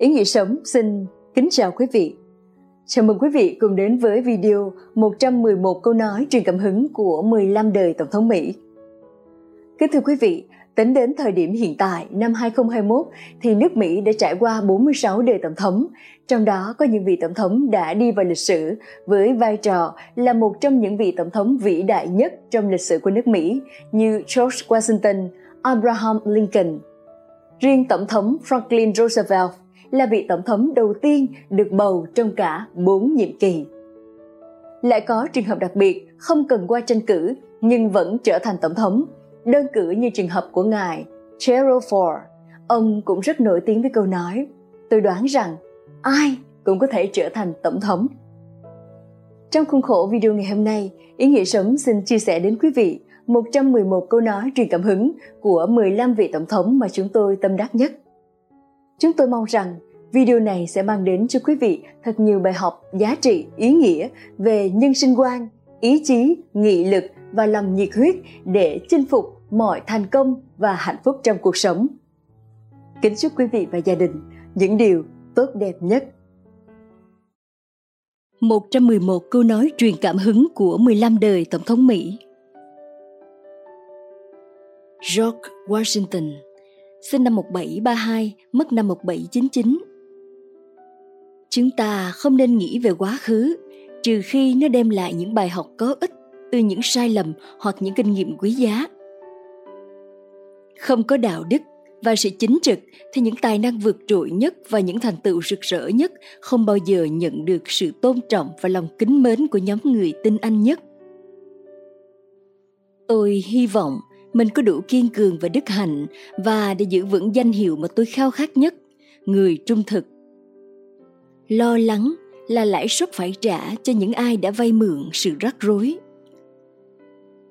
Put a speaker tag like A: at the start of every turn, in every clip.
A: Ý nghĩa sống xin kính chào quý vị. Chào mừng quý vị cùng đến với video 111 câu nói truyền cảm hứng của 15 đời Tổng thống Mỹ. Kính thưa quý vị, tính đến thời điểm hiện tại năm 2021 thì nước Mỹ đã trải qua 46 đời tổng thống, trong đó có những vị tổng thống đã đi vào lịch sử với vai trò là một trong những vị tổng thống vĩ đại nhất trong lịch sử của nước Mỹ như George Washington, Abraham Lincoln. Riêng Tổng thống Franklin Roosevelt là vị tổng thống đầu tiên được bầu trong cả bốn nhiệm kỳ. Lại có trường hợp đặc biệt không cần qua tranh cử nhưng vẫn trở thành tổng thống, đơn cử như trường hợp của ngài Gerald Ford. Ông cũng rất nổi tiếng với câu nói, tôi đoán rằng ai cũng có thể trở thành tổng thống. Trong khuôn khổ video ngày hôm nay, Ý nghĩa sống xin chia sẻ đến quý vị 111 câu nói truyền cảm hứng của 15 vị tổng thống mà chúng tôi tâm đắc nhất. Chúng tôi mong rằng video này sẽ mang đến cho quý vị thật nhiều bài học giá trị, ý nghĩa về nhân sinh quan, ý chí, nghị lực và lòng nhiệt huyết để chinh phục mọi thành công và hạnh phúc trong cuộc sống. Kính chúc quý vị và gia đình những điều tốt đẹp nhất.
B: 111 câu nói truyền cảm hứng của 15 đời Tổng thống Mỹ George Washington sinh năm 1732, mất năm 1799. Chúng ta không nên nghĩ về quá khứ, trừ khi nó đem lại những bài học có ích từ những sai lầm hoặc những kinh nghiệm quý giá. Không có đạo đức và sự chính trực thì những tài năng vượt trội nhất và những thành tựu rực rỡ nhất không bao giờ nhận được sự tôn trọng và lòng kính mến của nhóm người tin anh nhất. Tôi hy vọng mình có đủ kiên cường và đức hạnh, và để giữ vững danh hiệu mà tôi khao khát nhất, người trung thực. Lo lắng là lãi suất phải trả cho những ai đã vay mượn sự rắc rối.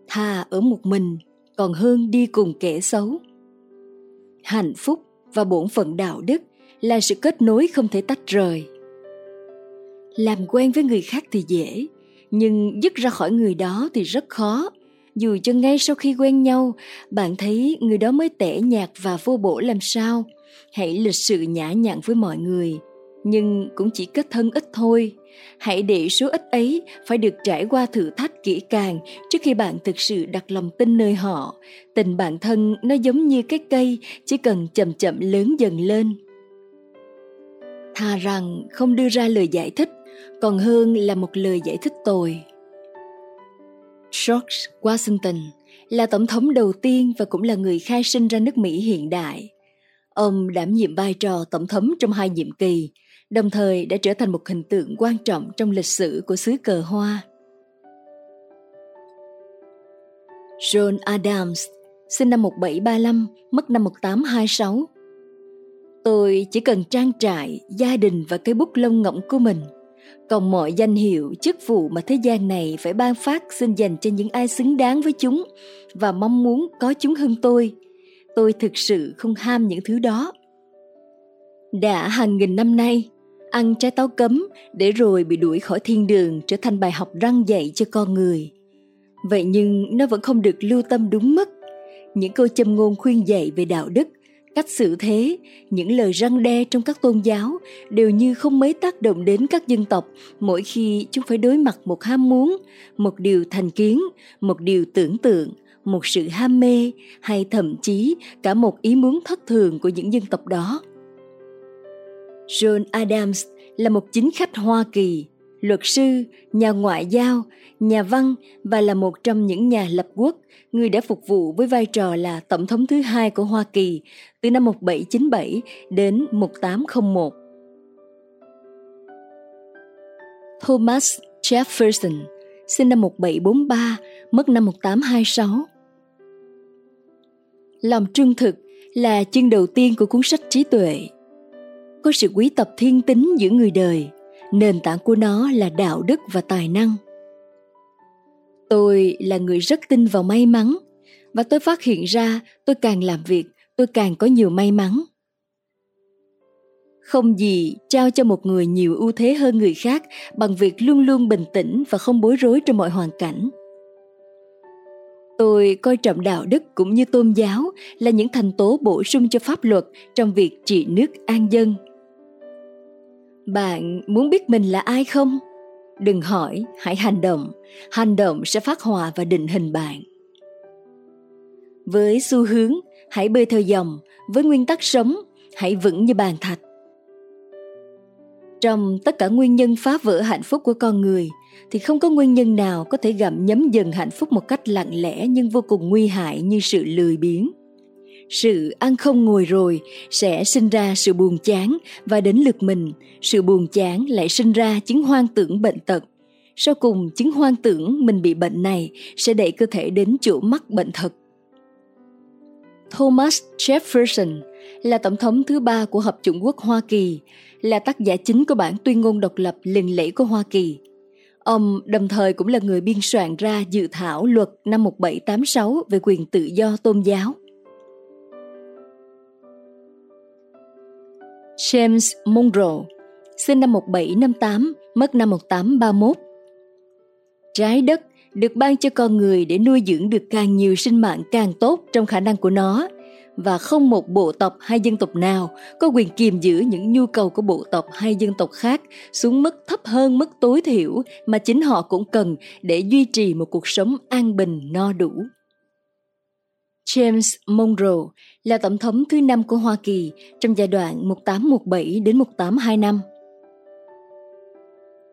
B: Thà ở một mình còn hơn đi cùng kẻ xấu. Hạnh phúc và bổn phận đạo đức là sự kết nối không thể tách rời. Làm quen với người khác thì dễ, nhưng dứt ra khỏi người đó thì rất khó dù cho ngay sau khi quen nhau, bạn thấy người đó mới tẻ nhạt và vô bổ làm sao? Hãy lịch sự nhã nhặn với mọi người, nhưng cũng chỉ kết thân ít thôi. Hãy để số ít ấy phải được trải qua thử thách kỹ càng trước khi bạn thực sự đặt lòng tin nơi họ. Tình bạn thân nó giống như cái cây, chỉ cần chậm chậm lớn dần lên. Thà rằng không đưa ra lời giải thích, còn hơn là một lời giải thích tồi. George Washington là tổng thống đầu tiên và cũng là người khai sinh ra nước Mỹ hiện đại. Ông đảm nhiệm vai trò tổng thống trong hai nhiệm kỳ, đồng thời đã trở thành một hình tượng quan trọng trong lịch sử của xứ cờ hoa. John Adams, sinh năm 1735, mất năm 1826. Tôi chỉ cần trang trại, gia đình và cây bút lông ngỗng của mình – còn mọi danh hiệu, chức vụ mà thế gian này phải ban phát xin dành cho những ai xứng đáng với chúng và mong muốn có chúng hơn tôi. Tôi thực sự không ham những thứ đó. Đã hàng nghìn năm nay, ăn trái táo cấm để rồi bị đuổi khỏi thiên đường trở thành bài học răng dạy cho con người. Vậy nhưng nó vẫn không được lưu tâm đúng mức. Những câu châm ngôn khuyên dạy về đạo đức cách xử thế, những lời răng đe trong các tôn giáo đều như không mấy tác động đến các dân tộc. Mỗi khi chúng phải đối mặt một ham muốn, một điều thành kiến, một điều tưởng tượng, một sự ham mê hay thậm chí cả một ý muốn thất thường của những dân tộc đó. John adams là một chính khách hoa kỳ luật sư, nhà ngoại giao, nhà văn và là một trong những nhà lập quốc, người đã phục vụ với vai trò là tổng thống thứ hai của Hoa Kỳ từ năm 1797 đến 1801. Thomas Jefferson, sinh năm 1743, mất năm 1826. Lòng trung thực là chương đầu tiên của cuốn sách trí tuệ. Có sự quý tập thiên tính giữa người đời – nền tảng của nó là đạo đức và tài năng. Tôi là người rất tin vào may mắn, và tôi phát hiện ra tôi càng làm việc, tôi càng có nhiều may mắn. Không gì trao cho một người nhiều ưu thế hơn người khác bằng việc luôn luôn bình tĩnh và không bối rối trong mọi hoàn cảnh. Tôi coi trọng đạo đức cũng như tôn giáo là những thành tố bổ sung cho pháp luật trong việc trị nước an dân bạn muốn biết mình là ai không? Đừng hỏi, hãy hành động. Hành động sẽ phát hòa và định hình bạn. Với xu hướng, hãy bơi theo dòng. Với nguyên tắc sống, hãy vững như bàn thạch. Trong tất cả nguyên nhân phá vỡ hạnh phúc của con người, thì không có nguyên nhân nào có thể gặm nhấm dần hạnh phúc một cách lặng lẽ nhưng vô cùng nguy hại như sự lười biếng sự ăn không ngồi rồi sẽ sinh ra sự buồn chán, và đến lượt mình, sự buồn chán lại sinh ra chứng hoang tưởng bệnh tật. Sau cùng, chứng hoang tưởng mình bị bệnh này sẽ đẩy cơ thể đến chỗ mắc bệnh thật. Thomas jefferson là tổng thống thứ ba của hợp chủng quốc hoa kỳ, là tác giả chính của bản tuyên ngôn độc lập lừng lẫy của hoa kỳ. Ông đồng thời cũng là người biên soạn ra dự thảo luật năm 1786 về quyền tự do tôn giáo. James Monroe, sinh năm 1758, mất năm 1831. Trái đất được ban cho con người để nuôi dưỡng được càng nhiều sinh mạng càng tốt trong khả năng của nó và không một bộ tộc hay dân tộc nào có quyền kiềm giữ những nhu cầu của bộ tộc hay dân tộc khác xuống mức thấp hơn mức tối thiểu mà chính họ cũng cần để duy trì một cuộc sống an bình no đủ. James Monroe là tổng thống thứ năm của Hoa Kỳ trong giai đoạn 1817 đến 1825.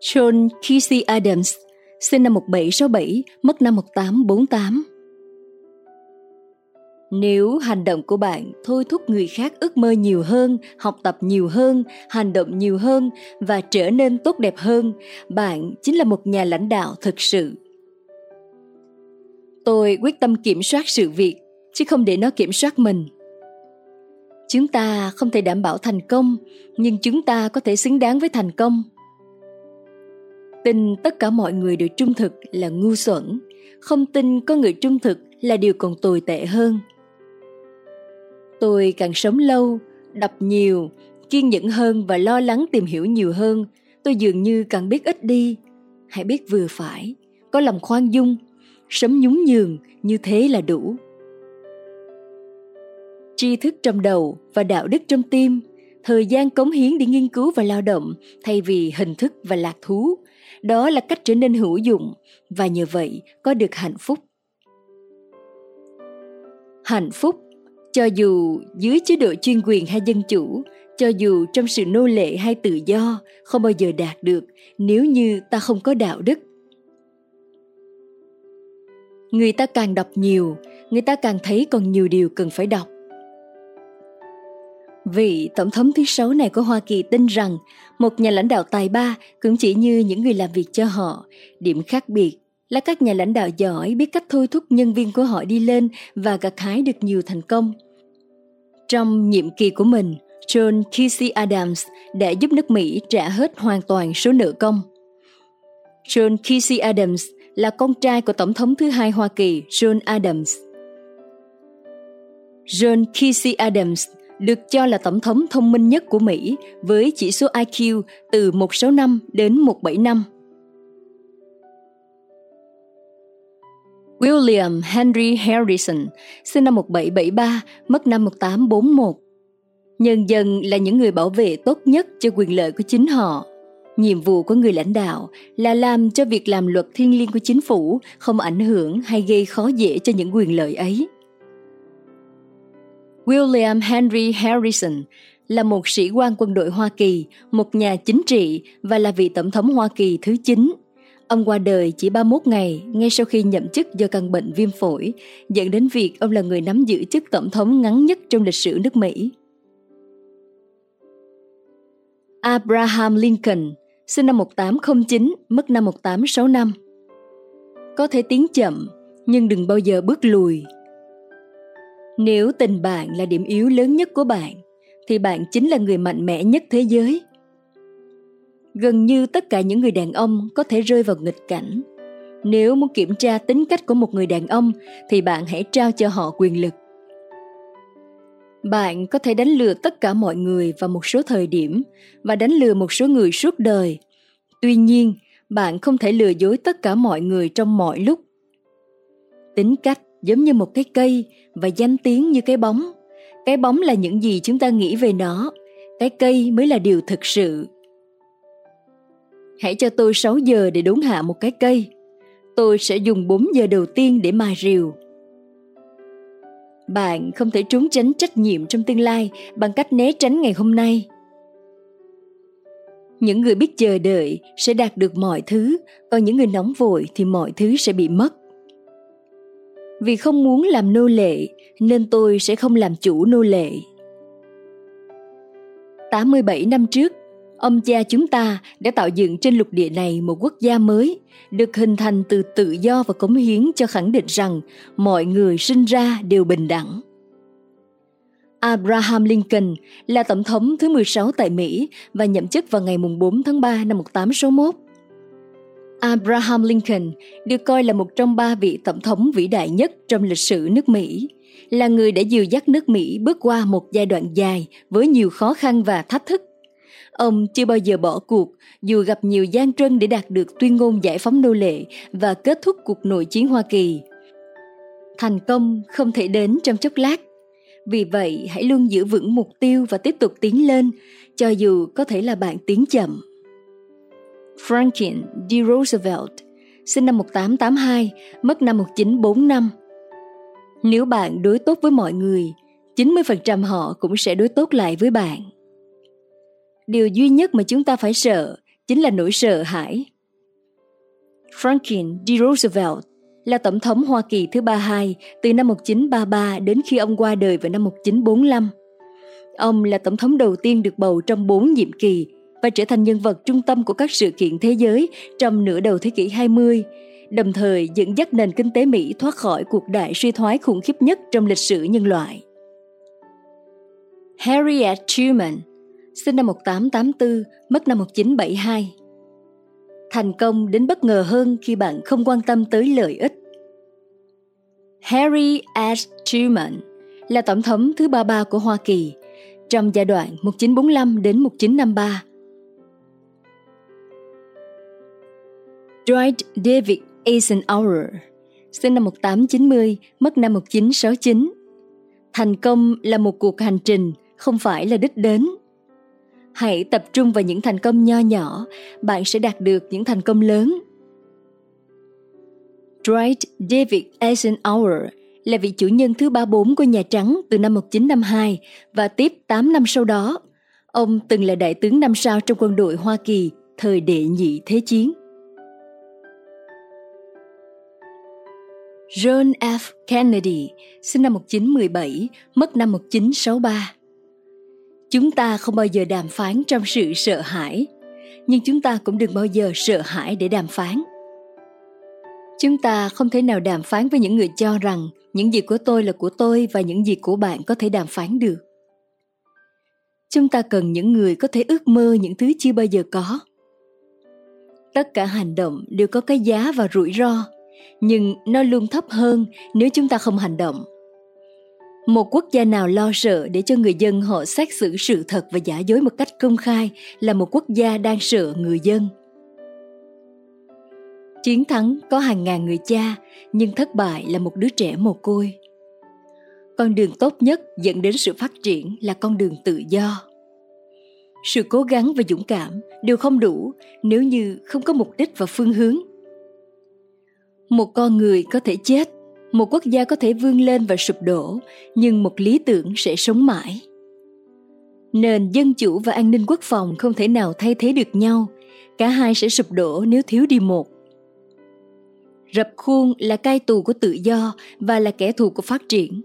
B: John Kesey Adams, sinh năm 1767, mất năm 1848. Nếu hành động của bạn thôi thúc người khác ước mơ nhiều hơn, học tập nhiều hơn, hành động nhiều hơn và trở nên tốt đẹp hơn, bạn chính là một nhà lãnh đạo thực sự. Tôi quyết tâm kiểm soát sự việc chứ không để nó kiểm soát mình. Chúng ta không thể đảm bảo thành công, nhưng chúng ta có thể xứng đáng với thành công. Tin tất cả mọi người đều trung thực là ngu xuẩn, không tin có người trung thực là điều còn tồi tệ hơn. Tôi càng sống lâu, đọc nhiều, kiên nhẫn hơn và lo lắng tìm hiểu nhiều hơn, tôi dường như càng biết ít đi. Hãy biết vừa phải, có lòng khoan dung, sống nhún nhường như thế là đủ tri thức trong đầu và đạo đức trong tim, thời gian cống hiến để nghiên cứu và lao động thay vì hình thức và lạc thú. Đó là cách trở nên hữu dụng và nhờ vậy có được hạnh phúc. Hạnh phúc, cho dù dưới chế độ chuyên quyền hay dân chủ, cho dù trong sự nô lệ hay tự do, không bao giờ đạt được nếu như ta không có đạo đức. Người ta càng đọc nhiều, người ta càng thấy còn nhiều điều cần phải đọc. Vị tổng thống thứ sáu này của Hoa Kỳ tin rằng một nhà lãnh đạo tài ba cũng chỉ như những người làm việc cho họ. Điểm khác biệt là các nhà lãnh đạo giỏi biết cách thôi thúc nhân viên của họ đi lên và gặt hái được nhiều thành công. Trong nhiệm kỳ của mình, John Quincy Adams đã giúp nước Mỹ trả hết hoàn toàn số nợ công. John Quincy Adams là con trai của Tổng thống thứ hai Hoa Kỳ John Adams. John Quincy Adams được cho là tổng thống thông minh nhất của Mỹ với chỉ số IQ từ 165 đến 175. William Henry Harrison, sinh năm 1773, mất năm 1841. Nhân dân là những người bảo vệ tốt nhất cho quyền lợi của chính họ. Nhiệm vụ của người lãnh đạo là làm cho việc làm luật thiên liêng của chính phủ không ảnh hưởng hay gây khó dễ cho những quyền lợi ấy. William Henry Harrison là một sĩ quan quân đội Hoa Kỳ, một nhà chính trị và là vị tổng thống Hoa Kỳ thứ 9. Ông qua đời chỉ 31 ngày ngay sau khi nhậm chức do căn bệnh viêm phổi, dẫn đến việc ông là người nắm giữ chức tổng thống ngắn nhất trong lịch sử nước Mỹ. Abraham Lincoln, sinh năm 1809, mất năm 1865. Có thể tiến chậm, nhưng đừng bao giờ bước lùi nếu tình bạn là điểm yếu lớn nhất của bạn, thì bạn chính là người mạnh mẽ nhất thế giới. Gần như tất cả những người đàn ông có thể rơi vào nghịch cảnh. Nếu muốn kiểm tra tính cách của một người đàn ông, thì bạn hãy trao cho họ quyền lực. Bạn có thể đánh lừa tất cả mọi người vào một số thời điểm và đánh lừa một số người suốt đời. Tuy nhiên, bạn không thể lừa dối tất cả mọi người trong mọi lúc. Tính cách giống như một cái cây và danh tiếng như cái bóng cái bóng là những gì chúng ta nghĩ về nó cái cây mới là điều thực sự Hãy cho tôi 6 giờ để đốn hạ một cái cây. Tôi sẽ dùng 4 giờ đầu tiên để mài rìu. Bạn không thể trốn tránh trách nhiệm trong tương lai bằng cách né tránh ngày hôm nay. Những người biết chờ đợi sẽ đạt được mọi thứ, còn những người nóng vội thì mọi thứ sẽ bị mất. Vì không muốn làm nô lệ nên tôi sẽ không làm chủ nô lệ. 87 năm trước, ông cha chúng ta đã tạo dựng trên lục địa này một quốc gia mới, được hình thành từ tự do và cống hiến cho khẳng định rằng mọi người sinh ra đều bình đẳng. Abraham Lincoln là tổng thống thứ 16 tại Mỹ và nhậm chức vào ngày 4 tháng 3 năm 1861. Abraham Lincoln được coi là một trong ba vị tổng thống vĩ đại nhất trong lịch sử nước Mỹ, là người đã dìu dắt nước Mỹ bước qua một giai đoạn dài với nhiều khó khăn và thách thức. Ông chưa bao giờ bỏ cuộc dù gặp nhiều gian trân để đạt được tuyên ngôn giải phóng nô lệ và kết thúc cuộc nội chiến Hoa Kỳ. Thành công không thể đến trong chốc lát. Vì vậy, hãy luôn giữ vững mục tiêu và tiếp tục tiến lên, cho dù có thể là bạn tiến chậm. Franklin D. Roosevelt, sinh năm 1882, mất năm 1945. Nếu bạn đối tốt với mọi người, 90% họ cũng sẽ đối tốt lại với bạn. Điều duy nhất mà chúng ta phải sợ chính là nỗi sợ hãi. Franklin D. Roosevelt là tổng thống Hoa Kỳ thứ 32 từ năm 1933 đến khi ông qua đời vào năm 1945. Ông là tổng thống đầu tiên được bầu trong 4 nhiệm kỳ và trở thành nhân vật trung tâm của các sự kiện thế giới trong nửa đầu thế kỷ 20, đồng thời dẫn dắt nền kinh tế Mỹ thoát khỏi cuộc đại suy thoái khủng khiếp nhất trong lịch sử nhân loại. Harriet Truman, sinh năm 1884, mất năm 1972. Thành công đến bất ngờ hơn khi bạn không quan tâm tới lợi ích. Harry S. Truman là tổng thống thứ 33 của Hoa Kỳ trong giai đoạn 1945 đến 1953 Dwight David Eisenhower, sinh năm 1890, mất năm 1969. Thành công là một cuộc hành trình, không phải là đích đến. Hãy tập trung vào những thành công nho nhỏ, bạn sẽ đạt được những thành công lớn. Dwight David Eisenhower là vị chủ nhân thứ 34 của Nhà Trắng từ năm 1952 và tiếp 8 năm sau đó. Ông từng là đại tướng năm sao trong quân đội Hoa Kỳ thời đệ nhị thế chiến. John F. Kennedy, sinh năm 1917, mất năm 1963. Chúng ta không bao giờ đàm phán trong sự sợ hãi, nhưng chúng ta cũng đừng bao giờ sợ hãi để đàm phán. Chúng ta không thể nào đàm phán với những người cho rằng những gì của tôi là của tôi và những gì của bạn có thể đàm phán được. Chúng ta cần những người có thể ước mơ những thứ chưa bao giờ có. Tất cả hành động đều có cái giá và rủi ro nhưng nó luôn thấp hơn nếu chúng ta không hành động. Một quốc gia nào lo sợ để cho người dân họ xét xử sự thật và giả dối một cách công khai là một quốc gia đang sợ người dân. Chiến thắng có hàng ngàn người cha, nhưng thất bại là một đứa trẻ mồ côi. Con đường tốt nhất dẫn đến sự phát triển là con đường tự do. Sự cố gắng và dũng cảm đều không đủ nếu như không có mục đích và phương hướng một con người có thể chết, một quốc gia có thể vươn lên và sụp đổ, nhưng một lý tưởng sẽ sống mãi. Nền dân chủ và an ninh quốc phòng không thể nào thay thế được nhau, cả hai sẽ sụp đổ nếu thiếu đi một. Rập khuôn là cai tù của tự do và là kẻ thù của phát triển.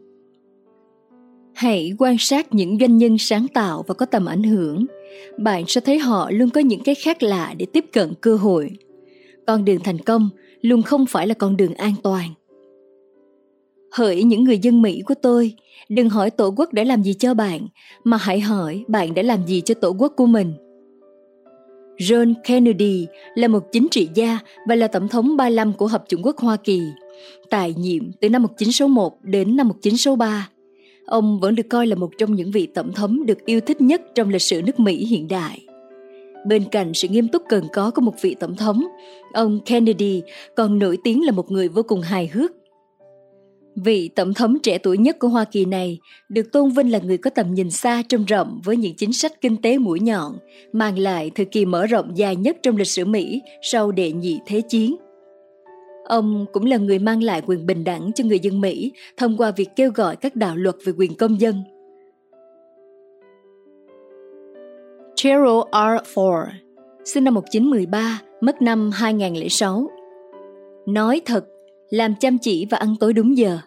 B: Hãy quan sát những doanh nhân sáng tạo và có tầm ảnh hưởng. Bạn sẽ thấy họ luôn có những cái khác lạ để tiếp cận cơ hội. Con đường thành công luôn không phải là con đường an toàn hỡi những người dân mỹ của tôi đừng hỏi tổ quốc đã làm gì cho bạn mà hãy hỏi bạn đã làm gì cho tổ quốc của mình John Kennedy là một chính trị gia và là tổng thống 35 của Hợp chủng quốc Hoa Kỳ, tại nhiệm từ năm 1961 đến năm 1963. Ông vẫn được coi là một trong những vị tổng thống được yêu thích nhất trong lịch sử nước Mỹ hiện đại. Bên cạnh sự nghiêm túc cần có của một vị tổng thống, ông Kennedy còn nổi tiếng là một người vô cùng hài hước. Vị tổng thống trẻ tuổi nhất của Hoa Kỳ này được tôn vinh là người có tầm nhìn xa trông rộng với những chính sách kinh tế mũi nhọn, mang lại thời kỳ mở rộng dài nhất trong lịch sử Mỹ sau đệ nhị thế chiến. Ông cũng là người mang lại quyền bình đẳng cho người dân Mỹ thông qua việc kêu gọi các đạo luật về quyền công dân. Gerald R. Ford, sinh năm 1913, mất năm 2006. Nói thật, làm chăm chỉ và ăn tối đúng giờ.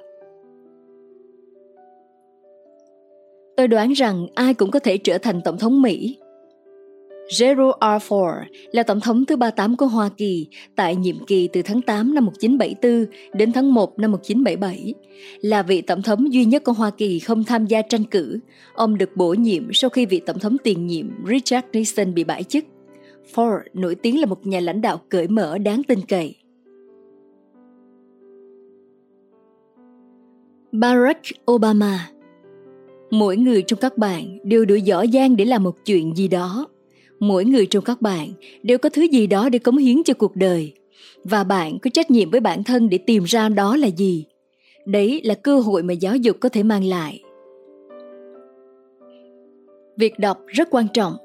B: Tôi đoán rằng ai cũng có thể trở thành tổng thống Mỹ. Gerald R. Ford là tổng thống thứ 38 của Hoa Kỳ tại nhiệm kỳ từ tháng 8 năm 1974 đến tháng 1 năm 1977. Là vị tổng thống duy nhất của Hoa Kỳ không tham gia tranh cử. Ông được bổ nhiệm sau khi vị tổng thống tiền nhiệm Richard Nixon bị bãi chức. Ford nổi tiếng là một nhà lãnh đạo cởi mở đáng tin cậy. Barack Obama Mỗi người trong các bạn đều đủ giỏi giang để làm một chuyện gì đó. Mỗi người trong các bạn đều có thứ gì đó để cống hiến cho cuộc đời. Và bạn có trách nhiệm với bản thân để tìm ra đó là gì. Đấy là cơ hội mà giáo dục có thể mang lại. Việc đọc rất quan trọng.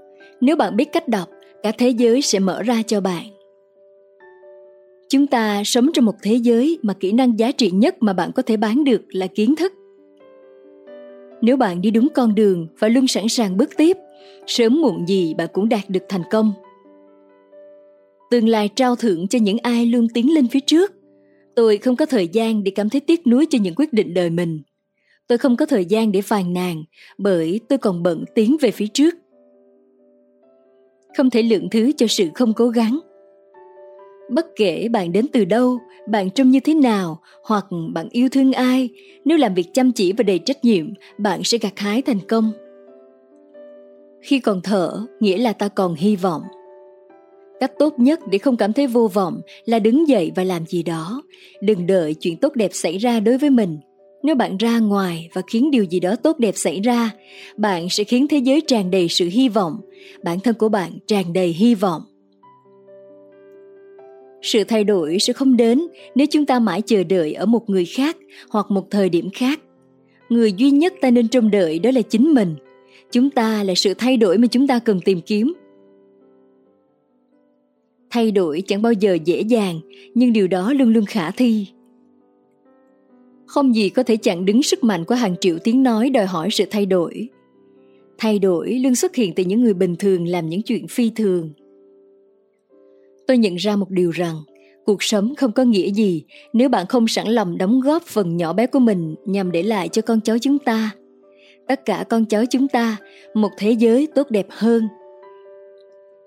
B: Nếu bạn biết cách đọc, cả thế giới sẽ mở ra cho bạn. Chúng ta sống trong một thế giới mà kỹ năng giá trị nhất mà bạn có thể bán được là kiến thức. Nếu bạn đi đúng con đường và luôn sẵn sàng bước tiếp, sớm muộn gì bạn cũng đạt được thành công. Tương lai trao thưởng cho những ai luôn tiến lên phía trước. Tôi không có thời gian để cảm thấy tiếc nuối cho những quyết định đời mình. Tôi không có thời gian để phàn nàn, bởi tôi còn bận tiến về phía trước. Không thể lượng thứ cho sự không cố gắng bất kể bạn đến từ đâu, bạn trông như thế nào, hoặc bạn yêu thương ai, nếu làm việc chăm chỉ và đầy trách nhiệm, bạn sẽ gặt hái thành công khi còn thở, nghĩa là ta còn hy vọng. Cách tốt nhất để không cảm thấy vô vọng là đứng dậy và làm gì đó. Đừng đợi chuyện tốt đẹp xảy ra đối với mình. Nếu bạn ra ngoài và khiến điều gì đó tốt đẹp xảy ra, bạn sẽ khiến thế giới tràn đầy sự hy vọng. Bản thân của bạn tràn đầy hy vọng. Sự thay đổi sẽ không đến nếu chúng ta mãi chờ đợi ở một người khác hoặc một thời điểm khác. Người duy nhất ta nên trông đợi đó là chính mình chúng ta là sự thay đổi mà chúng ta cần tìm kiếm. Thay đổi chẳng bao giờ dễ dàng, nhưng điều đó luôn luôn khả thi. Không gì có thể chặn đứng sức mạnh của hàng triệu tiếng nói đòi hỏi sự thay đổi. Thay đổi luôn xuất hiện từ những người bình thường làm những chuyện phi thường. Tôi nhận ra một điều rằng, cuộc sống không có nghĩa gì nếu bạn không sẵn lòng đóng góp phần nhỏ bé của mình nhằm để lại cho con cháu chúng ta tất cả con cháu chúng ta một thế giới tốt đẹp hơn.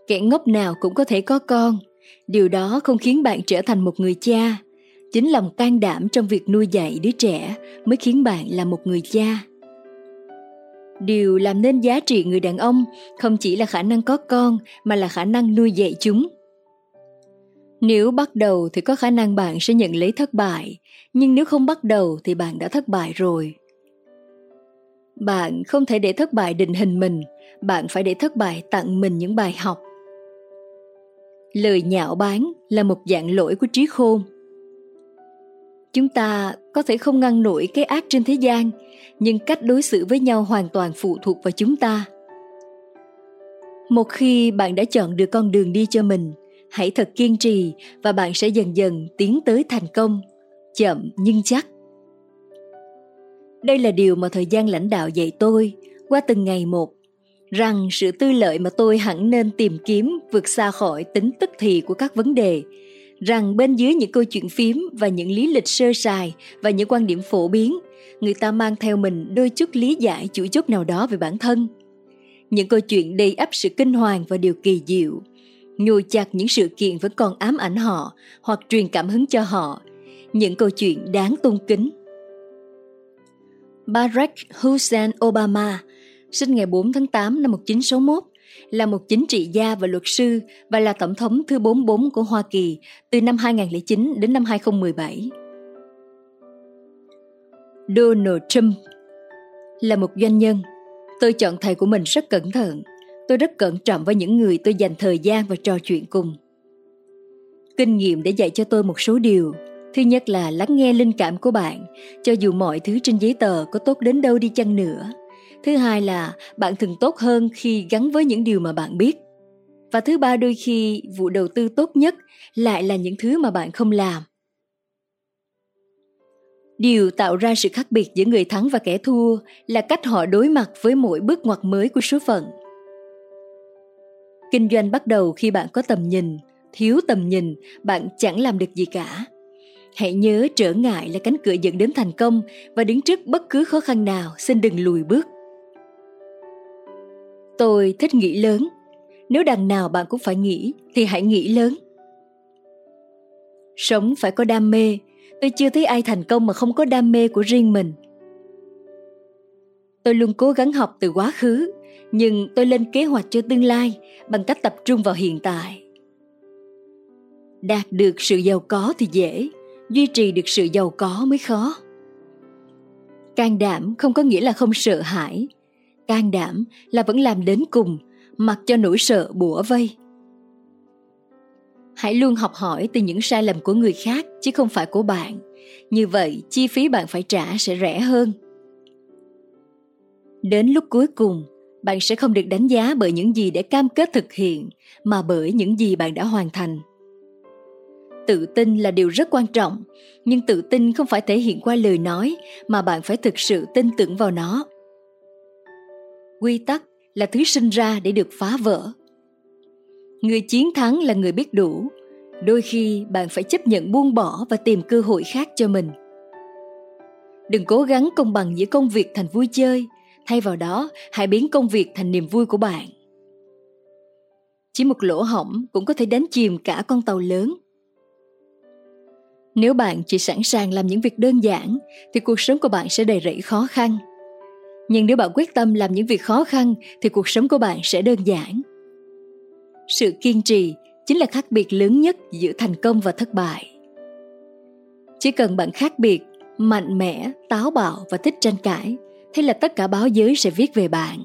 B: Kẻ ngốc nào cũng có thể có con. Điều đó không khiến bạn trở thành một người cha. Chính lòng can đảm trong việc nuôi dạy đứa trẻ mới khiến bạn là một người cha. Điều làm nên giá trị người đàn ông không chỉ là khả năng có con mà là khả năng nuôi dạy chúng. Nếu bắt đầu thì có khả năng bạn sẽ nhận lấy thất bại, nhưng nếu không bắt đầu thì bạn đã thất bại rồi. Bạn không thể để thất bại định hình mình, bạn phải để thất bại tặng mình những bài học. Lời nhạo báng là một dạng lỗi của trí khôn. Chúng ta có thể không ngăn nổi cái ác trên thế gian, nhưng cách đối xử với nhau hoàn toàn phụ thuộc vào chúng ta. Một khi bạn đã chọn được con đường đi cho mình, hãy thật kiên trì và bạn sẽ dần dần tiến tới thành công chậm nhưng chắc đây là điều mà thời gian lãnh đạo dạy tôi qua từng ngày một rằng sự tư lợi mà tôi hẳn nên tìm kiếm vượt xa khỏi tính tức thì của các vấn đề rằng bên dưới những câu chuyện phím và những lý lịch sơ sài và những quan điểm phổ biến người ta mang theo mình đôi chút lý giải chủ chốt nào đó về bản thân những câu chuyện đầy ắp sự kinh hoàng và điều kỳ diệu nhồi chặt những sự kiện vẫn còn ám ảnh họ hoặc truyền cảm hứng cho họ, những câu chuyện đáng tôn kính. Barack Hussein Obama, sinh ngày 4 tháng 8 năm 1961, là một chính trị gia và luật sư và là tổng thống thứ 44 của Hoa Kỳ từ năm 2009 đến năm 2017. Donald Trump là một doanh nhân. Tôi chọn thầy của mình rất cẩn thận tôi rất cẩn trọng với những người tôi dành thời gian và trò chuyện cùng. Kinh nghiệm để dạy cho tôi một số điều, Thứ nhất là lắng nghe linh cảm của bạn, cho dù mọi thứ trên giấy tờ có tốt đến đâu đi chăng nữa. Thứ hai là bạn thường tốt hơn khi gắn với những điều mà bạn biết. Và thứ ba đôi khi vụ đầu tư tốt nhất lại là những thứ mà bạn không làm. Điều tạo ra sự khác biệt giữa người thắng và kẻ thua là cách họ đối mặt với mỗi bước ngoặt mới của số phận. Kinh doanh bắt đầu khi bạn có tầm nhìn, thiếu tầm nhìn, bạn chẳng làm được gì cả. Hãy nhớ trở ngại là cánh cửa dẫn đến thành công và đứng trước bất cứ khó khăn nào, xin đừng lùi bước. Tôi thích nghĩ lớn. Nếu đằng nào bạn cũng phải nghĩ thì hãy nghĩ lớn. Sống phải có đam mê. Tôi chưa thấy ai thành công mà không có đam mê của riêng mình. Tôi luôn cố gắng học từ quá khứ, nhưng tôi lên kế hoạch cho tương lai bằng cách tập trung vào hiện tại. Đạt được sự giàu có thì dễ, duy trì được sự giàu có mới khó. Can đảm không có nghĩa là không sợ hãi, can đảm là vẫn làm đến cùng, mặc cho nỗi sợ bủa vây. Hãy luôn học hỏi từ những sai lầm của người khác chứ không phải của bạn. Như vậy, chi phí bạn phải trả sẽ rẻ hơn. Đến lúc cuối cùng, bạn sẽ không được đánh giá bởi những gì để cam kết thực hiện, mà bởi những gì bạn đã hoàn thành. Tự tin là điều rất quan trọng, nhưng tự tin không phải thể hiện qua lời nói mà bạn phải thực sự tin tưởng vào nó. Quy tắc là thứ sinh ra để được phá vỡ. Người chiến thắng là người biết đủ. Đôi khi bạn phải chấp nhận buông bỏ và tìm cơ hội khác cho mình. Đừng cố gắng công bằng giữa công việc thành vui chơi. Thay vào đó hãy biến công việc thành niềm vui của bạn. Chỉ một lỗ hỏng cũng có thể đánh chìm cả con tàu lớn nếu bạn chỉ sẵn sàng làm những việc đơn giản, thì cuộc sống của bạn sẽ đầy rẫy khó khăn. Nhưng nếu bạn quyết tâm làm những việc khó khăn, thì cuộc sống của bạn sẽ đơn giản. Sự kiên trì chính là khác biệt lớn nhất giữa thành công và thất bại. Chỉ cần bạn khác biệt, mạnh mẽ, táo bạo và thích tranh cãi thế là tất cả báo giới sẽ viết về bạn.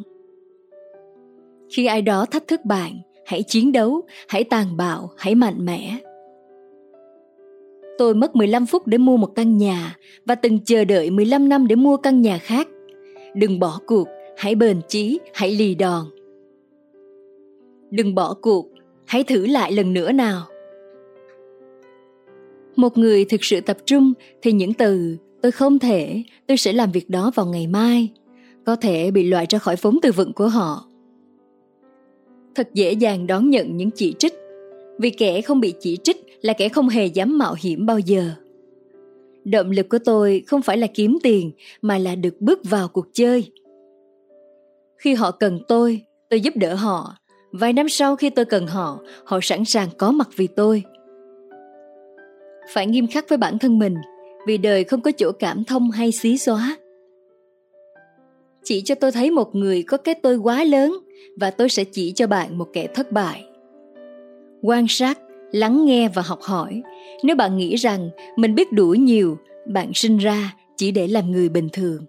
B: Khi ai đó thách thức bạn, hãy chiến đấu, hãy tàn bạo, hãy mạnh mẽ. Tôi mất 15 phút để mua một căn nhà và từng chờ đợi 15 năm để mua căn nhà khác. Đừng bỏ cuộc, hãy bền chí, hãy lì đòn. Đừng bỏ cuộc, hãy thử lại lần nữa nào. Một người thực sự tập trung thì những từ tôi không thể, tôi sẽ làm việc đó vào ngày mai có thể bị loại ra khỏi vốn từ vựng của họ. Thật dễ dàng đón nhận những chỉ trích vì kẻ không bị chỉ trích là kẻ không hề dám mạo hiểm bao giờ. Động lực của tôi không phải là kiếm tiền, mà là được bước vào cuộc chơi. Khi họ cần tôi tôi giúp đỡ họ. Vài năm sau khi tôi cần họ họ sẵn sàng có mặt vì tôi. Phải nghiêm khắc với bản thân mình, vì đời không có chỗ cảm thông hay xí xóa. Chỉ cho tôi thấy một người có cái tôi quá lớn, và tôi sẽ chỉ cho bạn một kẻ thất bại quan sát lắng nghe và học hỏi nếu bạn nghĩ rằng mình biết đủ nhiều bạn sinh ra chỉ để làm người bình thường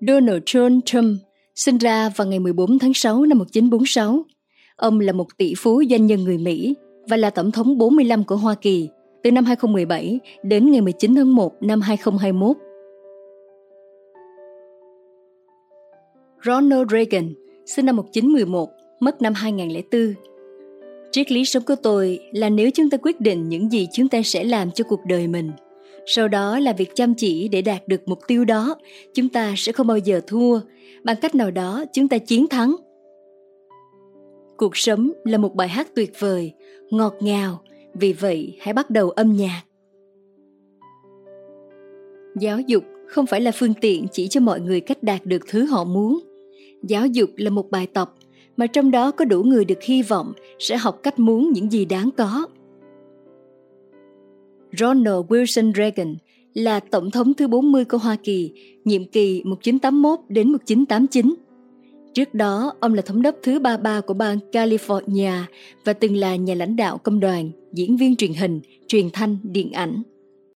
B: donald john trump sinh ra vào ngày 14 tháng 6 năm 1946. Ông là một tỷ phú doanh nhân người Mỹ và là tổng thống 45 của Hoa Kỳ từ năm 2017 đến ngày 19 tháng 1 năm 2021. Ronald Reagan sinh năm 1911, mất năm 2004, Triết lý sống của tôi là nếu chúng ta quyết định những gì chúng ta sẽ làm cho cuộc đời mình, sau đó là việc chăm chỉ để đạt được mục tiêu đó, chúng ta sẽ không bao giờ thua, bằng cách nào đó chúng ta chiến thắng. Cuộc sống là một bài hát tuyệt vời, ngọt ngào, vì vậy hãy bắt đầu âm nhạc. Giáo dục không phải là phương tiện chỉ cho mọi người cách đạt được thứ họ muốn. Giáo dục là một bài tập mà trong đó có đủ người được hy vọng sẽ học cách muốn những gì đáng có. Ronald Wilson Reagan là tổng thống thứ 40 của Hoa Kỳ, nhiệm kỳ 1981 đến 1989. Trước đó, ông là thống đốc thứ 33 của bang California và từng là nhà lãnh đạo công đoàn, diễn viên truyền hình, truyền thanh, điện ảnh.